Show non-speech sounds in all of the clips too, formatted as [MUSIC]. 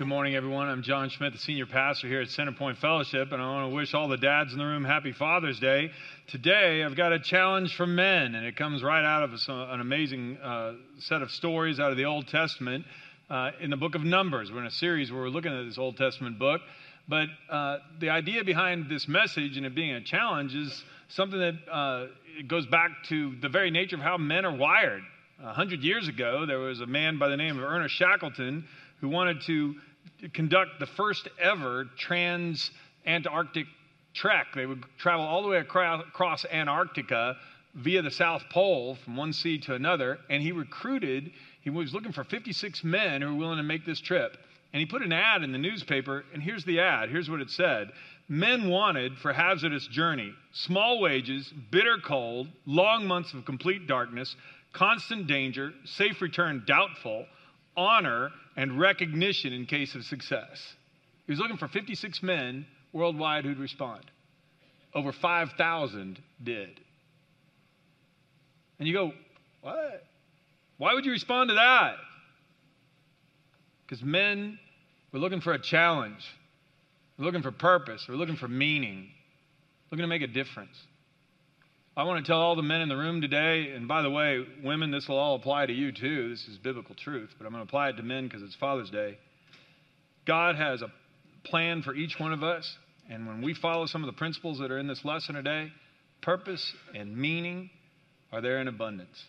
Good morning, everyone. I'm John Schmidt, the senior pastor here at Centerpoint Fellowship, and I want to wish all the dads in the room happy Father's Day. Today, I've got a challenge for men, and it comes right out of an amazing uh, set of stories out of the Old Testament uh, in the book of Numbers. We're in a series where we're looking at this Old Testament book, but uh, the idea behind this message and it being a challenge is something that uh, it goes back to the very nature of how men are wired. A hundred years ago, there was a man by the name of Ernest Shackleton who wanted to conduct the first ever trans Antarctic trek. They would travel all the way across Antarctica via the South Pole from one sea to another. And he recruited, he was looking for 56 men who were willing to make this trip. And he put an ad in the newspaper, and here's the ad. Here's what it said Men wanted for hazardous journey, small wages, bitter cold, long months of complete darkness, constant danger, safe return doubtful, honor, and recognition in case of success. He was looking for 56 men worldwide who'd respond. Over 5,000 did. And you go, what? Why would you respond to that? Because men were looking for a challenge. We're looking for purpose. We're looking for meaning. Looking to make a difference. I want to tell all the men in the room today, and by the way, women, this will all apply to you too. This is biblical truth, but I'm going to apply it to men because it's Father's Day. God has a plan for each one of us, and when we follow some of the principles that are in this lesson today, purpose and meaning are there in abundance.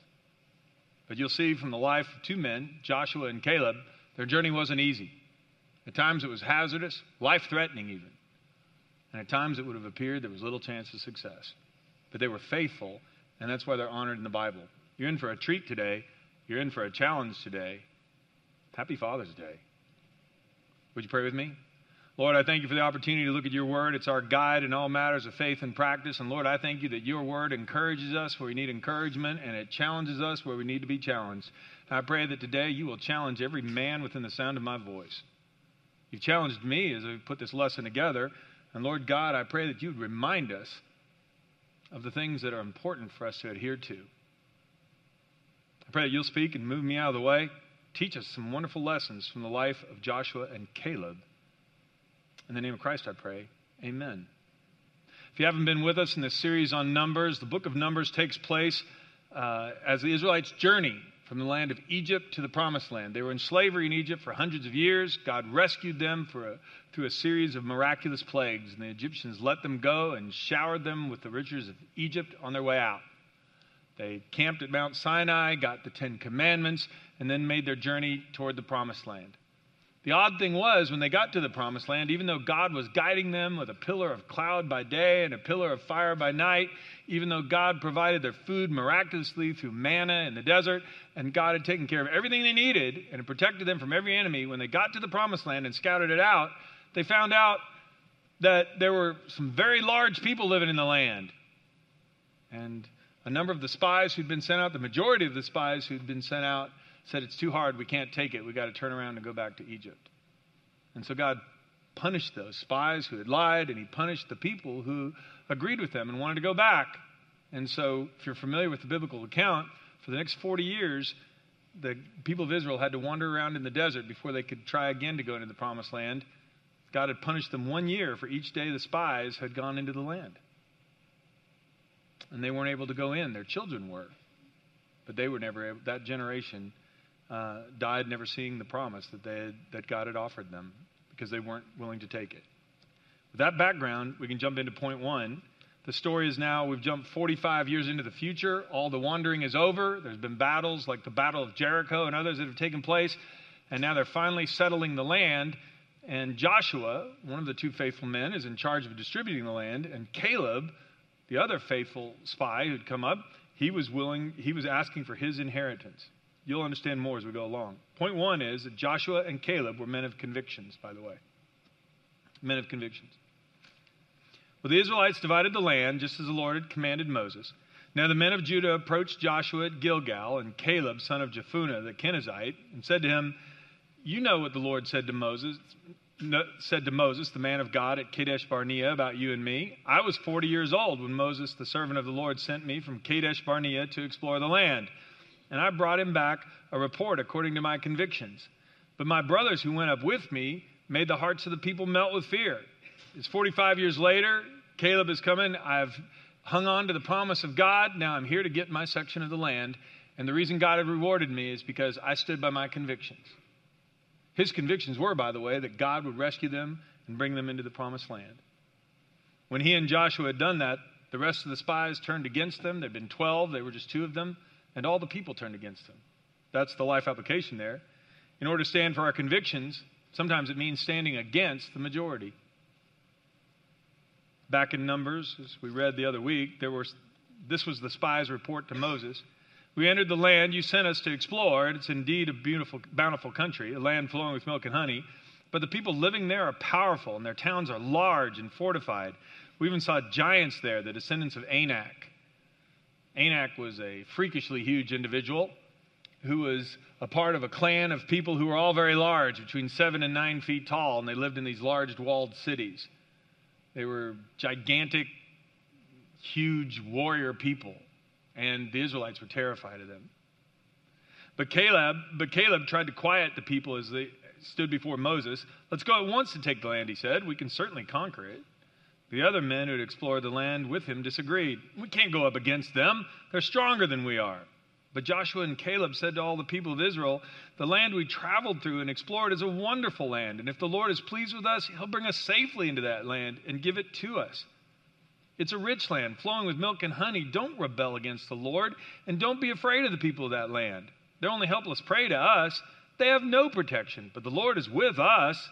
But you'll see from the life of two men, Joshua and Caleb, their journey wasn't easy. At times it was hazardous, life threatening even. And at times it would have appeared there was little chance of success but they were faithful, and that's why they're honored in the Bible. You're in for a treat today. You're in for a challenge today. Happy Father's Day. Would you pray with me? Lord, I thank you for the opportunity to look at your word. It's our guide in all matters of faith and practice. And Lord, I thank you that your word encourages us where we need encouragement and it challenges us where we need to be challenged. I pray that today you will challenge every man within the sound of my voice. You've challenged me as I put this lesson together. And Lord God, I pray that you would remind us of the things that are important for us to adhere to. I pray that you'll speak and move me out of the way. Teach us some wonderful lessons from the life of Joshua and Caleb. In the name of Christ, I pray. Amen. If you haven't been with us in this series on Numbers, the book of Numbers takes place uh, as the Israelites journey from the land of Egypt to the promised land. They were in slavery in Egypt for hundreds of years. God rescued them a, through a series of miraculous plagues, and the Egyptians let them go and showered them with the riches of Egypt on their way out. They camped at Mount Sinai, got the Ten Commandments, and then made their journey toward the promised land. The odd thing was, when they got to the promised land, even though God was guiding them with a pillar of cloud by day and a pillar of fire by night, even though God provided their food miraculously through manna in the desert, and God had taken care of everything they needed and protected them from every enemy, when they got to the promised land and scouted it out, they found out that there were some very large people living in the land. And a number of the spies who'd been sent out, the majority of the spies who'd been sent out, said, It's too hard. We can't take it. We've got to turn around and go back to Egypt. And so God punished those spies who had lied, and He punished the people who agreed with them and wanted to go back. And so, if you're familiar with the biblical account, for the next 40 years, the people of Israel had to wander around in the desert before they could try again to go into the promised land. God had punished them one year for each day the spies had gone into the land. And they weren't able to go in. Their children were. But they were never able, that generation uh, died never seeing the promise that, they had, that God had offered them because they weren't willing to take it. With that background, we can jump into point one. The story is now, we've jumped 45 years into the future. All the wandering is over. There's been battles like the Battle of Jericho and others that have taken place. And now they're finally settling the land. And Joshua, one of the two faithful men, is in charge of distributing the land. And Caleb, the other faithful spy who'd come up, he was willing, he was asking for his inheritance. You'll understand more as we go along. Point one is that Joshua and Caleb were men of convictions, by the way. Men of convictions. Well, the Israelites divided the land just as the Lord had commanded Moses. Now the men of Judah approached Joshua at Gilgal, and Caleb, son of Jephunneh the Kenizzite, and said to him, You know what the Lord said to Moses, said to Moses, the man of God at Kadesh Barnea, about you and me. I was 40 years old when Moses, the servant of the Lord, sent me from Kadesh Barnea to explore the land. And I brought him back a report according to my convictions. But my brothers who went up with me made the hearts of the people melt with fear. It's 45 years later. Caleb is coming. I've hung on to the promise of God. Now I'm here to get my section of the land. And the reason God had rewarded me is because I stood by my convictions. His convictions were, by the way, that God would rescue them and bring them into the promised land. When he and Joshua had done that, the rest of the spies turned against them. There'd been 12, they were just two of them, and all the people turned against him. That's the life application there. In order to stand for our convictions, sometimes it means standing against the majority. Back in Numbers, as we read the other week, there was, this was the spies' report to Moses. We entered the land you sent us to explore, and it's indeed a beautiful, bountiful country, a land flowing with milk and honey. But the people living there are powerful, and their towns are large and fortified. We even saw giants there, the descendants of Anak. Anak was a freakishly huge individual who was a part of a clan of people who were all very large, between seven and nine feet tall, and they lived in these large walled cities. They were gigantic, huge warrior people, and the Israelites were terrified of them. But Caleb, but Caleb tried to quiet the people as they stood before Moses. Let's go at once to take the land, he said. We can certainly conquer it. The other men who had explored the land with him disagreed. We can't go up against them. They're stronger than we are. But Joshua and Caleb said to all the people of Israel, The land we traveled through and explored is a wonderful land, and if the Lord is pleased with us, he'll bring us safely into that land and give it to us. It's a rich land, flowing with milk and honey. Don't rebel against the Lord, and don't be afraid of the people of that land. They're only helpless prey to us. They have no protection, but the Lord is with us.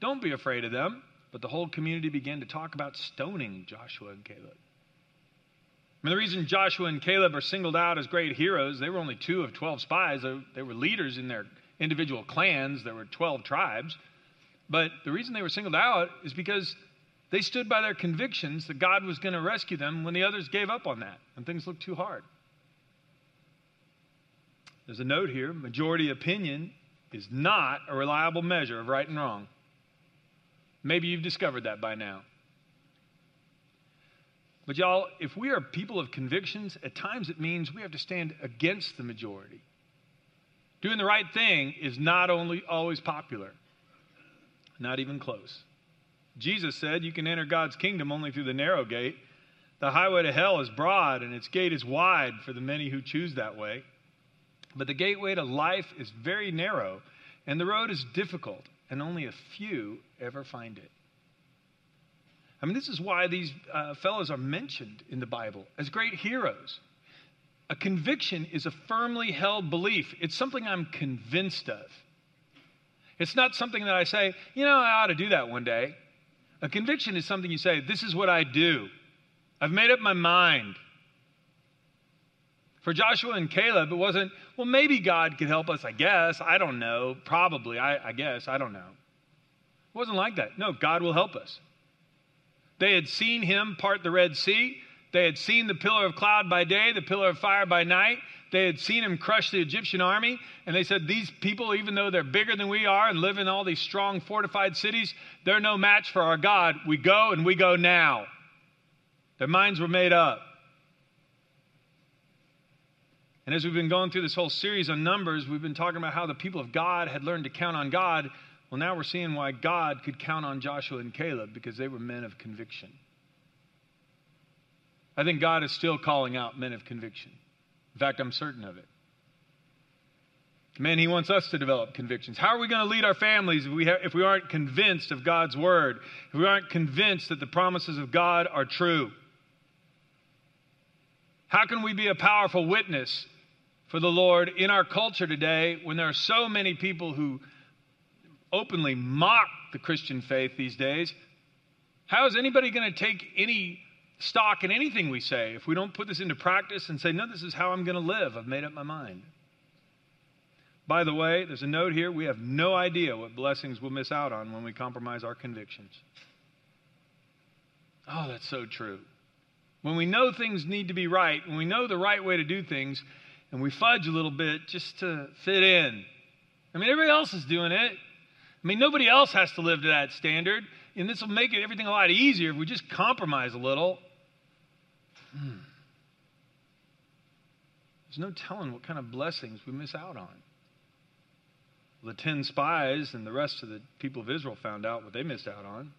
Don't be afraid of them. But the whole community began to talk about stoning Joshua and Caleb. I mean, the reason Joshua and Caleb are singled out as great heroes, they were only two of 12 spies. They were leaders in their individual clans. There were 12 tribes. But the reason they were singled out is because they stood by their convictions that God was going to rescue them when the others gave up on that and things looked too hard. There's a note here majority opinion is not a reliable measure of right and wrong. Maybe you've discovered that by now. But, y'all, if we are people of convictions, at times it means we have to stand against the majority. Doing the right thing is not only always popular, not even close. Jesus said you can enter God's kingdom only through the narrow gate. The highway to hell is broad and its gate is wide for the many who choose that way. But the gateway to life is very narrow and the road is difficult, and only a few ever find it. I mean, this is why these uh, fellows are mentioned in the Bible as great heroes. A conviction is a firmly held belief, it's something I'm convinced of. It's not something that I say, you know, I ought to do that one day. A conviction is something you say, this is what I do. I've made up my mind. For Joshua and Caleb, it wasn't, well, maybe God could help us, I guess. I don't know. Probably, I, I guess. I don't know. It wasn't like that. No, God will help us. They had seen him part the Red Sea. They had seen the pillar of cloud by day, the pillar of fire by night. They had seen him crush the Egyptian army. And they said, These people, even though they're bigger than we are and live in all these strong, fortified cities, they're no match for our God. We go and we go now. Their minds were made up. And as we've been going through this whole series on Numbers, we've been talking about how the people of God had learned to count on God well, now we're seeing why God could count on Joshua and Caleb because they were men of conviction. I think God is still calling out men of conviction. In fact, I'm certain of it. Man, He wants us to develop convictions. How are we going to lead our families if we, ha- if we aren't convinced of God's word? If we aren't convinced that the promises of God are true? How can we be a powerful witness for the Lord in our culture today when there are so many people who openly mock the Christian faith these days, how is anybody going to take any stock in anything we say if we don't put this into practice and say, no, this is how I'm going to live? I've made up my mind. By the way, there's a note here. We have no idea what blessings we'll miss out on when we compromise our convictions. Oh, that's so true. when we know things need to be right, when we know the right way to do things, and we fudge a little bit just to fit in. I mean, everybody else is doing it. I mean, nobody else has to live to that standard. And this will make it, everything a lot easier if we just compromise a little. Hmm. There's no telling what kind of blessings we miss out on. The ten spies and the rest of the people of Israel found out what they missed out on.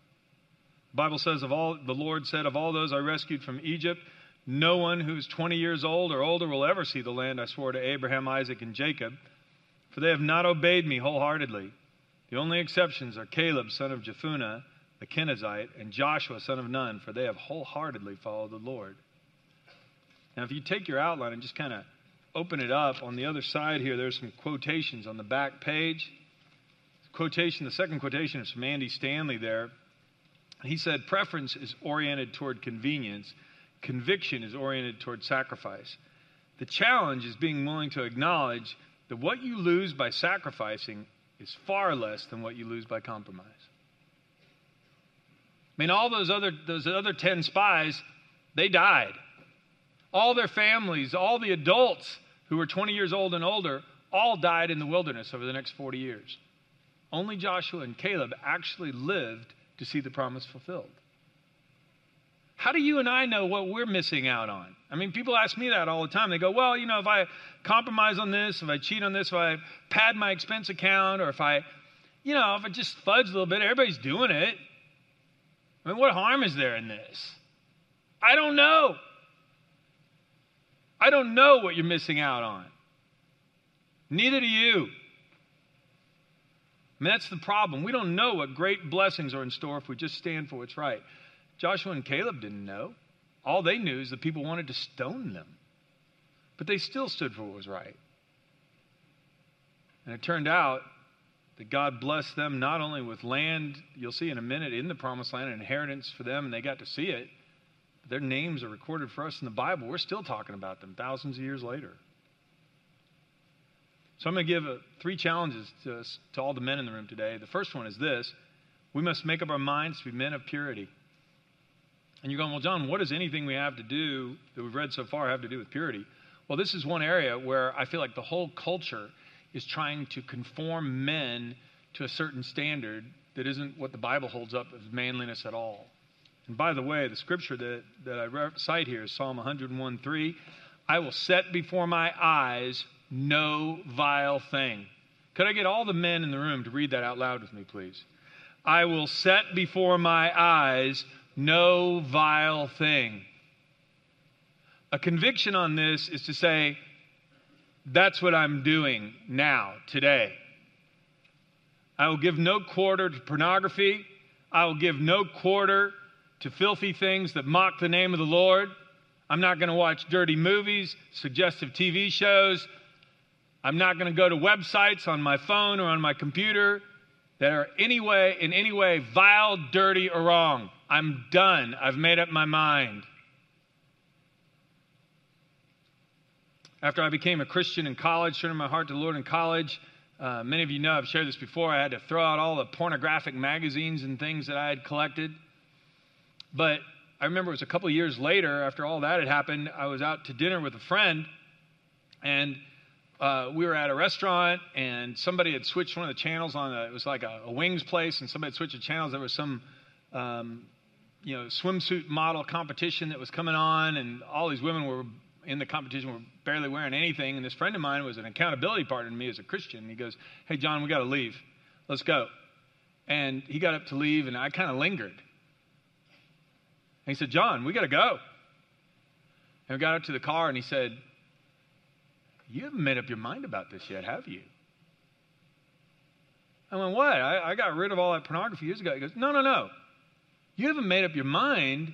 The Bible says, of all the Lord said, of all those I rescued from Egypt, no one who's 20 years old or older will ever see the land I swore to Abraham, Isaac, and Jacob, for they have not obeyed me wholeheartedly. The only exceptions are Caleb, son of Jephunneh, the Kenizzite, and Joshua, son of Nun, for they have wholeheartedly followed the Lord. Now, if you take your outline and just kind of open it up, on the other side here, there's some quotations on the back page. Quotation, the second quotation is from Andy Stanley there. He said, Preference is oriented toward convenience, conviction is oriented toward sacrifice. The challenge is being willing to acknowledge that what you lose by sacrificing is far less than what you lose by compromise. I mean, all those other, those other 10 spies, they died. All their families, all the adults who were 20 years old and older, all died in the wilderness over the next 40 years. Only Joshua and Caleb actually lived to see the promise fulfilled. How do you and I know what we're missing out on? I mean, people ask me that all the time. They go, well, you know, if I compromise on this, if I cheat on this, if I pad my expense account, or if I, you know, if I just fudge a little bit, everybody's doing it. I mean, what harm is there in this? I don't know. I don't know what you're missing out on. Neither do you. I mean, that's the problem. We don't know what great blessings are in store if we just stand for what's right. Joshua and Caleb didn't know. All they knew is that people wanted to stone them. But they still stood for what was right. And it turned out that God blessed them not only with land, you'll see in a minute, in the promised land, an inheritance for them, and they got to see it. Their names are recorded for us in the Bible. We're still talking about them thousands of years later. So I'm going to give a, three challenges to, us, to all the men in the room today. The first one is this we must make up our minds to be men of purity. And you're going, well, John, what does anything we have to do that we've read so far have to do with purity? Well, this is one area where I feel like the whole culture is trying to conform men to a certain standard that isn't what the Bible holds up as manliness at all. And by the way, the scripture that, that I cite here is Psalm 101 3. I will set before my eyes no vile thing. Could I get all the men in the room to read that out loud with me, please? I will set before my eyes no vile thing. A conviction on this is to say, that's what I'm doing now, today. I will give no quarter to pornography. I will give no quarter to filthy things that mock the name of the Lord. I'm not going to watch dirty movies, suggestive TV shows. I'm not going to go to websites on my phone or on my computer that are any way, in any way vile, dirty, or wrong. I'm done. I've made up my mind. After I became a Christian in college, turning my heart to the Lord in college, uh, many of you know I've shared this before. I had to throw out all the pornographic magazines and things that I had collected. But I remember it was a couple years later, after all that had happened, I was out to dinner with a friend, and uh, we were at a restaurant, and somebody had switched one of the channels on a, it was like a, a wings place, and somebody had switched the channels. There was some, um, you know, swimsuit model competition that was coming on, and all these women were in the competition were barely wearing anything. And this friend of mine was an accountability partner to me as a Christian. He goes, Hey, John, we got to leave. Let's go. And he got up to leave, and I kind of lingered. And he said, John, we got to go. And we got up to the car and he said, You haven't made up your mind about this yet, have you? I went, What? I, I got rid of all that pornography years ago. He goes, No, no, no. You haven't made up your mind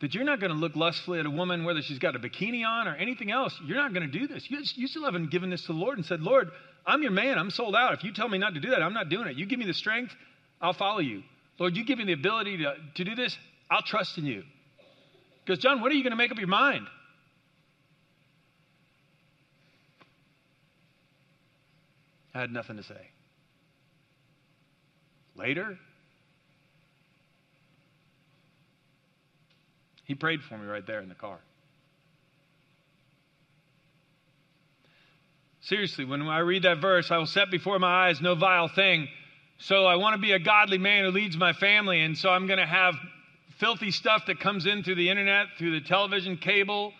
that you're not going to look lustfully at a woman, whether she's got a bikini on or anything else. You're not going to do this. You, you still haven't given this to the Lord and said, Lord, I'm your man. I'm sold out. If you tell me not to do that, I'm not doing it. You give me the strength, I'll follow you. Lord, you give me the ability to, to do this, I'll trust in you. Because, John, what are you going to make up your mind? I had nothing to say. Later, He prayed for me right there in the car. Seriously, when I read that verse, I will set before my eyes no vile thing. So I want to be a godly man who leads my family, and so I'm going to have filthy stuff that comes in through the internet, through the television cable,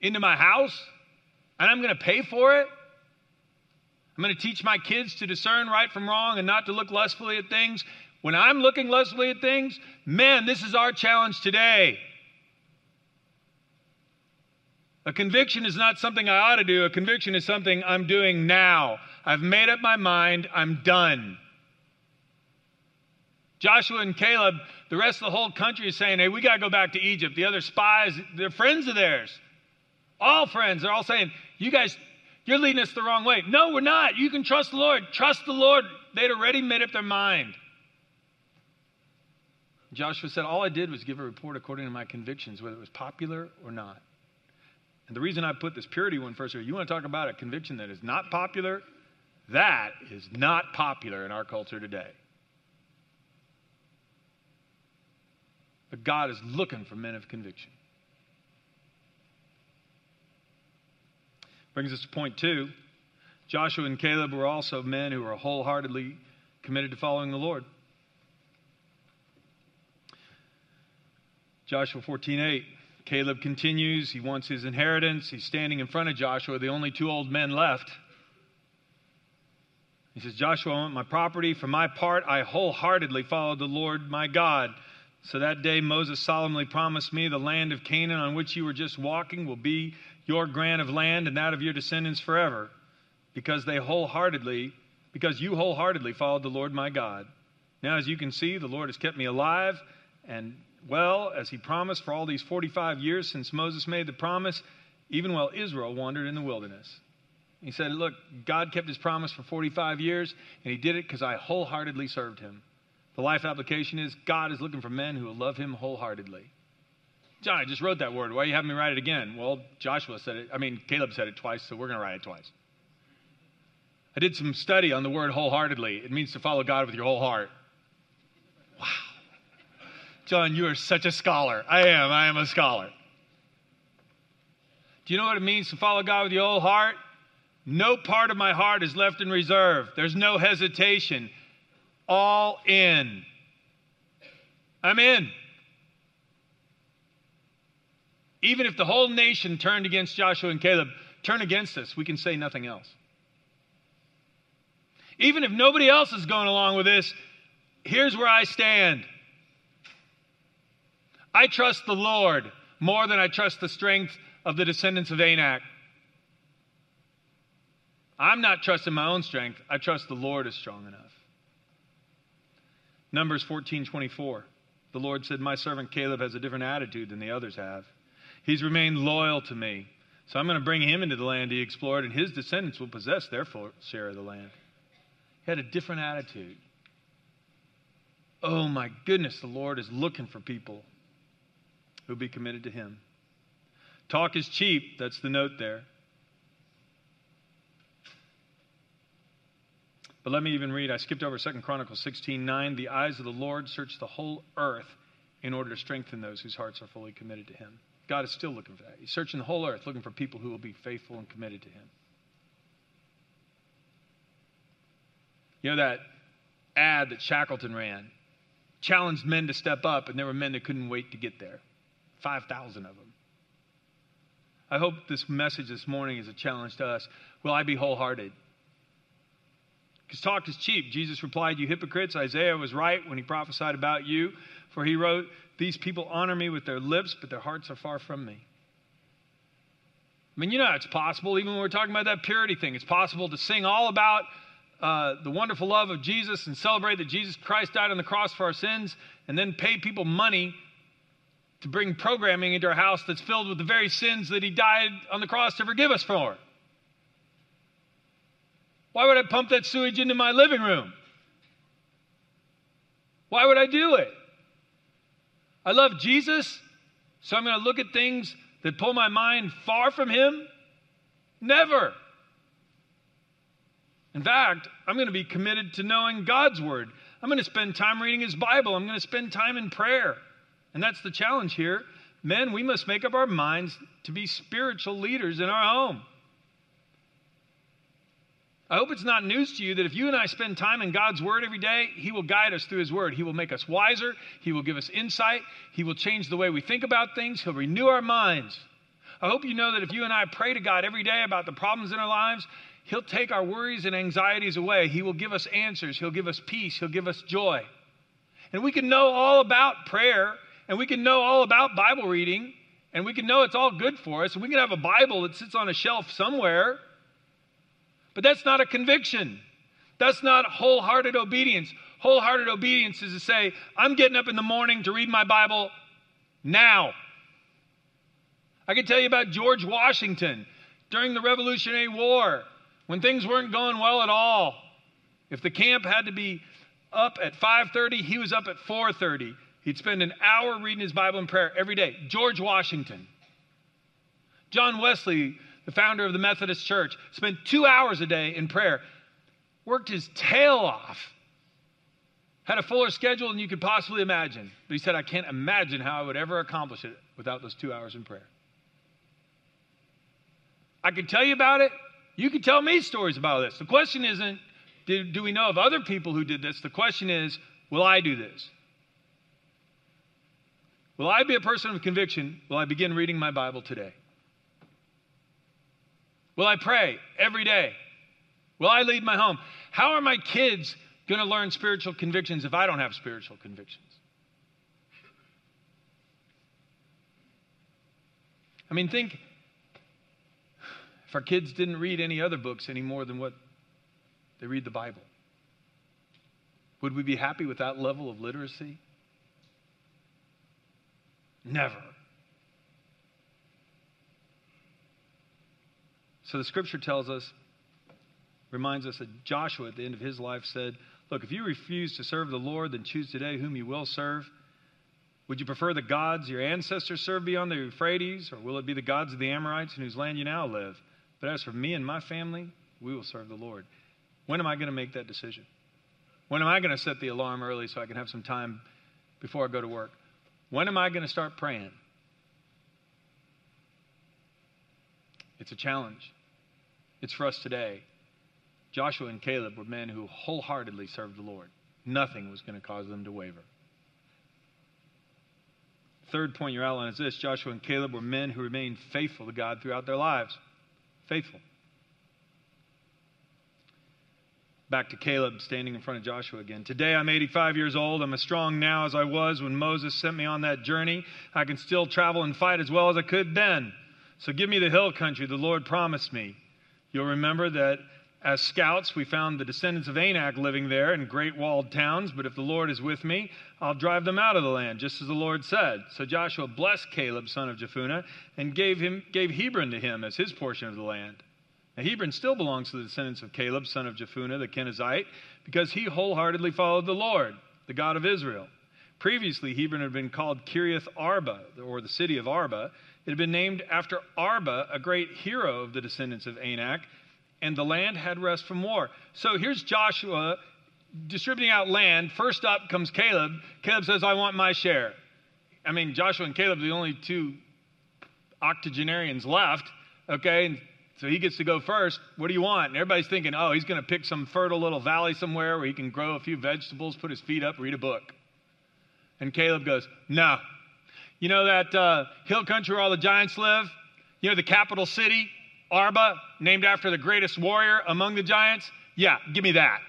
into my house, and I'm going to pay for it. I'm going to teach my kids to discern right from wrong and not to look lustfully at things. When I'm looking lustfully at things, man, this is our challenge today. A conviction is not something I ought to do. A conviction is something I'm doing now. I've made up my mind. I'm done. Joshua and Caleb, the rest of the whole country is saying, hey, we got to go back to Egypt. The other spies, they're friends of theirs. All friends. They're all saying, you guys, you're leading us the wrong way. No, we're not. You can trust the Lord. Trust the Lord. They'd already made up their mind. Joshua said, All I did was give a report according to my convictions, whether it was popular or not. And the reason I put this purity one first here, you want to talk about a conviction that is not popular? That is not popular in our culture today. But God is looking for men of conviction. Brings us to point two. Joshua and Caleb were also men who were wholeheartedly committed to following the Lord. Joshua 14:8. Caleb continues. He wants his inheritance. He's standing in front of Joshua, the only two old men left. He says, Joshua, I want my property. For my part, I wholeheartedly followed the Lord my God. So that day Moses solemnly promised me the land of Canaan on which you were just walking will be your grant of land and that of your descendants forever, because they wholeheartedly, because you wholeheartedly followed the Lord my God. Now, as you can see, the Lord has kept me alive and well, as he promised for all these 45 years since Moses made the promise, even while Israel wandered in the wilderness. He said, Look, God kept his promise for 45 years, and he did it because I wholeheartedly served him. The life application is God is looking for men who will love him wholeheartedly. John, I just wrote that word. Why are you having me write it again? Well, Joshua said it. I mean, Caleb said it twice, so we're going to write it twice. I did some study on the word wholeheartedly. It means to follow God with your whole heart. Wow. John, you are such a scholar. I am. I am a scholar. Do you know what it means to follow God with your whole heart? No part of my heart is left in reserve. There's no hesitation. All in. I'm in. Even if the whole nation turned against Joshua and Caleb, turn against us, we can say nothing else. Even if nobody else is going along with this, here's where I stand. I trust the Lord more than I trust the strength of the descendants of Anak. I'm not trusting my own strength. I trust the Lord is strong enough. Numbers 14 24. The Lord said, My servant Caleb has a different attitude than the others have. He's remained loyal to me. So I'm going to bring him into the land he explored, and his descendants will possess their share of the land. He had a different attitude. Oh my goodness, the Lord is looking for people who'll be committed to him. Talk is cheap, that's the note there. But let me even read. I skipped over 2 Chronicles 16 9. The eyes of the Lord search the whole earth in order to strengthen those whose hearts are fully committed to him. God is still looking for that. He's searching the whole earth, looking for people who will be faithful and committed to him. You know that ad that Shackleton ran? Challenged men to step up, and there were men that couldn't wait to get there. 5,000 of them. I hope this message this morning is a challenge to us. Will I be wholehearted? Because talk is cheap. Jesus replied, You hypocrites, Isaiah was right when he prophesied about you, for he wrote, These people honor me with their lips, but their hearts are far from me. I mean, you know, it's possible, even when we're talking about that purity thing, it's possible to sing all about uh, the wonderful love of Jesus and celebrate that Jesus Christ died on the cross for our sins and then pay people money to bring programming into our house that's filled with the very sins that he died on the cross to forgive us for. Why would I pump that sewage into my living room? Why would I do it? I love Jesus, so I'm going to look at things that pull my mind far from him? Never. In fact, I'm going to be committed to knowing God's word. I'm going to spend time reading his Bible. I'm going to spend time in prayer. And that's the challenge here. Men, we must make up our minds to be spiritual leaders in our home. I hope it's not news to you that if you and I spend time in God's Word every day, He will guide us through His Word. He will make us wiser. He will give us insight. He will change the way we think about things. He'll renew our minds. I hope you know that if you and I pray to God every day about the problems in our lives, He'll take our worries and anxieties away. He will give us answers. He'll give us peace. He'll give us joy. And we can know all about prayer, and we can know all about Bible reading, and we can know it's all good for us, and we can have a Bible that sits on a shelf somewhere but that's not a conviction. That's not wholehearted obedience. Wholehearted obedience is to say, I'm getting up in the morning to read my Bible now. I can tell you about George Washington during the Revolutionary War when things weren't going well at all. If the camp had to be up at 5:30, he was up at 4:30. He'd spend an hour reading his Bible and prayer every day. George Washington. John Wesley the founder of the Methodist Church, spent two hours a day in prayer, worked his tail off, had a fuller schedule than you could possibly imagine. But he said, I can't imagine how I would ever accomplish it without those two hours in prayer. I could tell you about it. You could tell me stories about this. The question isn't, do, do we know of other people who did this? The question is, will I do this? Will I be a person of conviction? Will I begin reading my Bible today? Will I pray every day? Will I lead my home? How are my kids going to learn spiritual convictions if I don't have spiritual convictions? I mean, think if our kids didn't read any other books any more than what they read the Bible, would we be happy with that level of literacy? Never. So the scripture tells us, reminds us that Joshua at the end of his life said, Look, if you refuse to serve the Lord, then choose today whom you will serve. Would you prefer the gods your ancestors served beyond the Euphrates, or will it be the gods of the Amorites in whose land you now live? But as for me and my family, we will serve the Lord. When am I going to make that decision? When am I going to set the alarm early so I can have some time before I go to work? When am I going to start praying? It's a challenge. It's for us today. Joshua and Caleb were men who wholeheartedly served the Lord. Nothing was going to cause them to waver. Third point in your outline is this Joshua and Caleb were men who remained faithful to God throughout their lives. Faithful. Back to Caleb standing in front of Joshua again. Today I'm 85 years old. I'm as strong now as I was when Moses sent me on that journey. I can still travel and fight as well as I could then. So give me the hill country the Lord promised me. You'll remember that as scouts, we found the descendants of Anak living there in great walled towns, but if the Lord is with me, I'll drive them out of the land, just as the Lord said. So Joshua blessed Caleb, son of Jephunneh, and gave, him, gave Hebron to him as his portion of the land. Now, Hebron still belongs to the descendants of Caleb, son of Jephunneh, the Kenizzite, because he wholeheartedly followed the Lord, the God of Israel. Previously, Hebron had been called Kiriath Arba, or the city of Arba, it had been named after Arba, a great hero of the descendants of Anak, and the land had rest from war. So here's Joshua distributing out land. First up comes Caleb. Caleb says, I want my share. I mean, Joshua and Caleb are the only two octogenarians left, okay? So he gets to go first. What do you want? And everybody's thinking, oh, he's going to pick some fertile little valley somewhere where he can grow a few vegetables, put his feet up, read a book. And Caleb goes, no, you know that uh, hill country where all the giants live? You know the capital city, Arba, named after the greatest warrior among the giants? Yeah, give me that.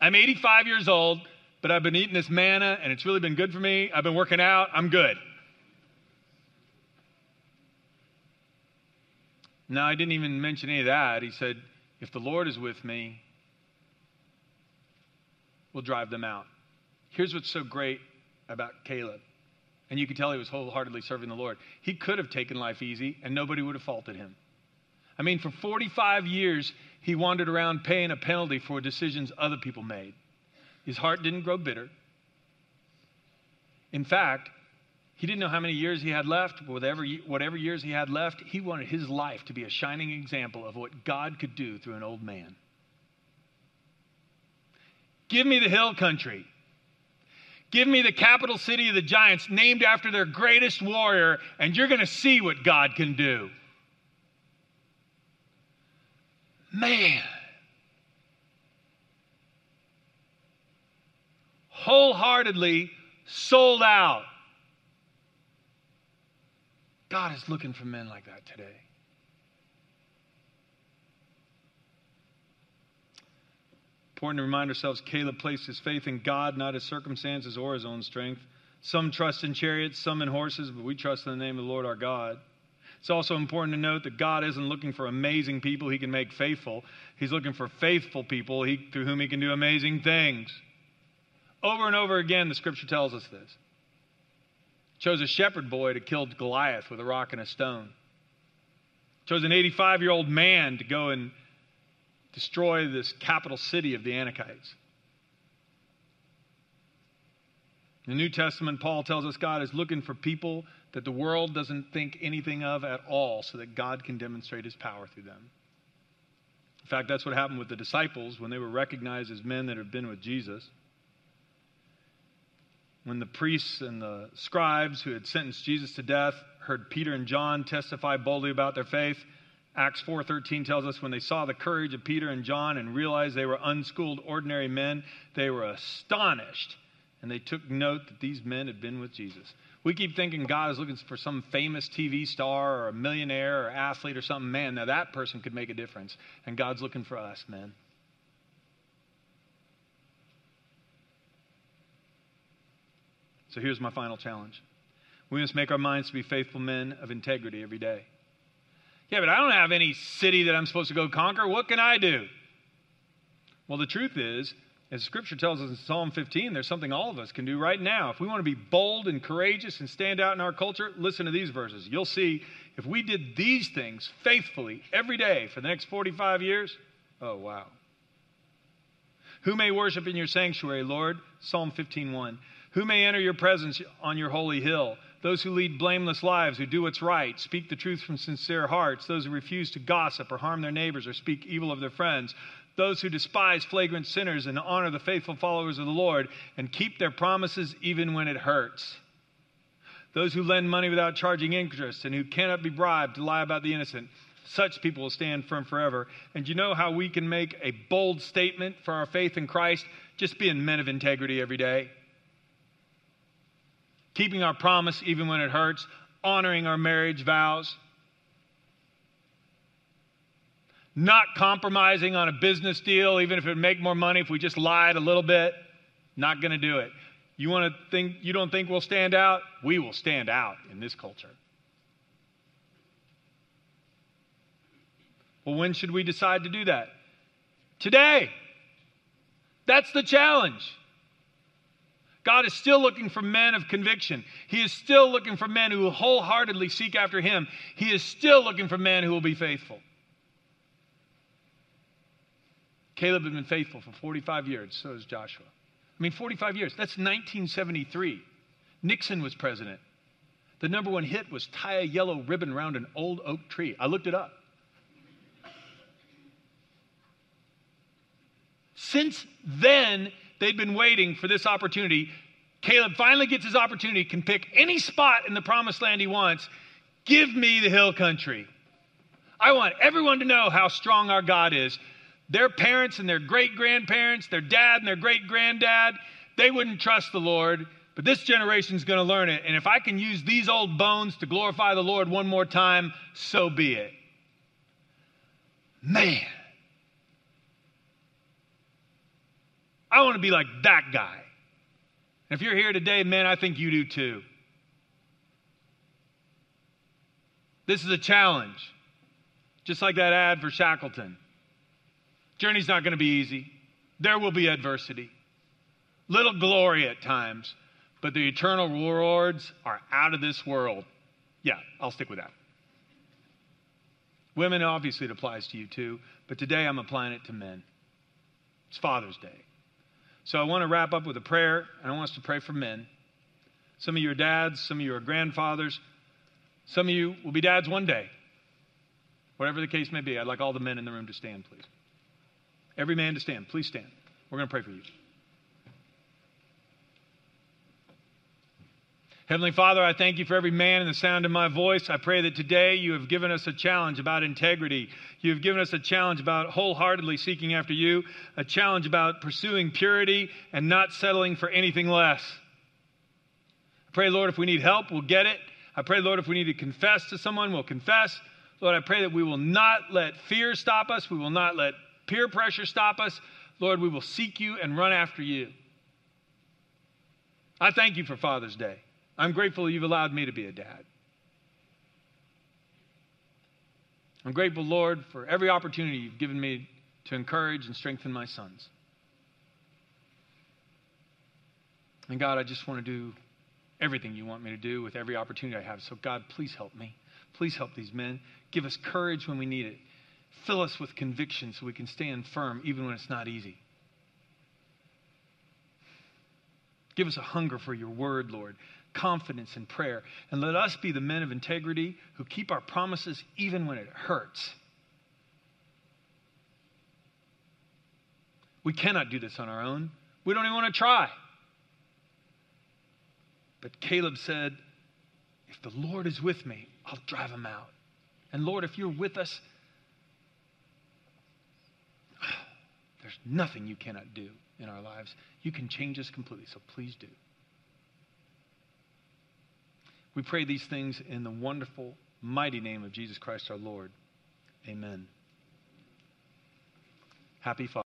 I'm 85 years old, but I've been eating this manna and it's really been good for me. I've been working out. I'm good. No, I didn't even mention any of that. He said, if the Lord is with me, we'll drive them out. Here's what's so great about Caleb. And you could tell he was wholeheartedly serving the Lord. He could have taken life easy and nobody would have faulted him. I mean, for 45 years, he wandered around paying a penalty for decisions other people made. His heart didn't grow bitter. In fact, he didn't know how many years he had left, whatever, whatever years he had left, he wanted his life to be a shining example of what God could do through an old man. Give me the hill country. Give me the capital city of the giants named after their greatest warrior, and you're going to see what God can do. Man. Wholeheartedly sold out. God is looking for men like that today. Important to remind ourselves Caleb placed his faith in God, not his circumstances or his own strength. Some trust in chariots, some in horses, but we trust in the name of the Lord our God. It's also important to note that God isn't looking for amazing people he can make faithful. He's looking for faithful people he, through whom he can do amazing things. Over and over again, the scripture tells us this. Chose a shepherd boy to kill Goliath with a rock and a stone. Chose an 85 year old man to go and destroy this capital city of the Anakites. In the New Testament, Paul tells us God is looking for people that the world doesn't think anything of at all so that God can demonstrate his power through them. In fact, that's what happened with the disciples when they were recognized as men that had been with Jesus. When the priests and the scribes who had sentenced Jesus to death heard Peter and John testify boldly about their faith, Acts 4:13 tells us when they saw the courage of Peter and John and realized they were unschooled ordinary men, they were astonished and they took note that these men had been with Jesus. We keep thinking God is looking for some famous TV star or a millionaire or athlete or something. Man, now that person could make a difference. And God's looking for us, man. So here's my final challenge. We must make our minds to be faithful men of integrity every day. Yeah, but I don't have any city that I'm supposed to go conquer. What can I do? Well, the truth is, as Scripture tells us in Psalm 15, there's something all of us can do right now. If we want to be bold and courageous and stand out in our culture, listen to these verses. You'll see if we did these things faithfully every day for the next 45 years, oh, wow. Who may worship in your sanctuary, Lord? Psalm 15:1. Who may enter your presence on your holy hill? Those who lead blameless lives, who do what's right, speak the truth from sincere hearts, those who refuse to gossip or harm their neighbors or speak evil of their friends, those who despise flagrant sinners and honor the faithful followers of the Lord and keep their promises even when it hurts. Those who lend money without charging interest and who cannot be bribed to lie about the innocent. Such people will stand firm forever. And you know how we can make a bold statement for our faith in Christ? Just being men of integrity every day keeping our promise even when it hurts, honoring our marriage vows, not compromising on a business deal, even if it would make more money if we just lied a little bit. Not going to do it. You want to think you don't think we'll stand out? We will stand out in this culture. Well, when should we decide to do that? Today. That's the challenge. God is still looking for men of conviction. He is still looking for men who wholeheartedly seek after Him. He is still looking for men who will be faithful. Caleb had been faithful for 45 years, so has Joshua. I mean, 45 years. That's 1973. Nixon was president. The number one hit was tie a yellow ribbon around an old oak tree. I looked it up. Since then, They'd been waiting for this opportunity. Caleb finally gets his opportunity, can pick any spot in the promised land he wants. Give me the hill country. I want everyone to know how strong our God is. Their parents and their great grandparents, their dad and their great granddad, they wouldn't trust the Lord, but this generation is going to learn it. And if I can use these old bones to glorify the Lord one more time, so be it. Man. I want to be like that guy. And if you're here today, man, I think you do too. This is a challenge, just like that ad for Shackleton. Journey's not going to be easy. There will be adversity, little glory at times, but the eternal rewards are out of this world. Yeah, I'll stick with that. Women, obviously, it applies to you too, but today I'm applying it to men. It's Father's Day. So I want to wrap up with a prayer, and I want us to pray for men. Some of you are dads, some of you are grandfathers, some of you will be dads one day. Whatever the case may be, I'd like all the men in the room to stand, please. Every man to stand. Please stand. We're going to pray for you. Heavenly Father, I thank you for every man in the sound of my voice. I pray that today you have given us a challenge about integrity. You have given us a challenge about wholeheartedly seeking after you, a challenge about pursuing purity and not settling for anything less. I pray, Lord, if we need help, we'll get it. I pray, Lord, if we need to confess to someone, we'll confess. Lord, I pray that we will not let fear stop us. We will not let peer pressure stop us. Lord, we will seek you and run after you. I thank you for Father's Day. I'm grateful you've allowed me to be a dad. I'm grateful, Lord, for every opportunity you've given me to encourage and strengthen my sons. And God, I just want to do everything you want me to do with every opportunity I have. So, God, please help me. Please help these men. Give us courage when we need it. Fill us with conviction so we can stand firm even when it's not easy. Give us a hunger for your word, Lord, confidence in prayer. And let us be the men of integrity who keep our promises even when it hurts. We cannot do this on our own. We don't even want to try. But Caleb said, If the Lord is with me, I'll drive him out. And Lord, if you're with us, [SIGHS] there's nothing you cannot do in our lives. You can change us completely, so please do. We pray these things in the wonderful, mighty name of Jesus Christ our Lord. Amen. Happy Father.